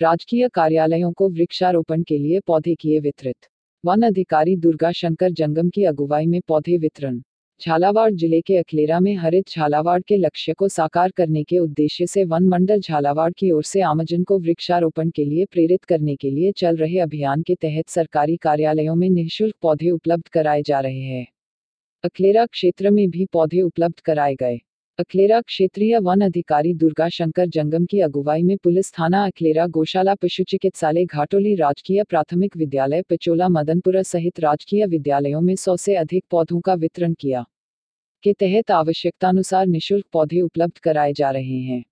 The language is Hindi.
राजकीय कार्यालयों को वृक्षारोपण के लिए पौधे किए वितरित। वन अधिकारी दुर्गा शंकर जंगम की अगुवाई में पौधे वितरण। झालावाड़ ज़िले के अखलेरा में हरित झालावाड़ के लक्ष्य को साकार करने के उद्देश्य से वन मंडल झालावाड़ की ओर से आमजन को वृक्षारोपण के लिए प्रेरित करने के लिए चल रहे अभियान के तहत सरकारी कार्यालयों में निःशुल्क पौधे उपलब्ध कराए जा रहे हैं। अखलेरा क्षेत्र में भी पौधे उपलब्ध कराए गए। अखलेरा क्षेत्रीय वन अधिकारी दुर्गा शंकर जंगम की अगुवाई में पुलिस थाना अखलेरा गौशाला पशु चिकित्सालय घाटोली राजकीय प्राथमिक विद्यालय पिचोला मदनपुरा सहित राजकीय विद्यालयों में सौ से अधिक पौधों का वितरण किया। के तहत आवश्यकतानुसार निशुल्क पौधे उपलब्ध कराए जा रहे हैं।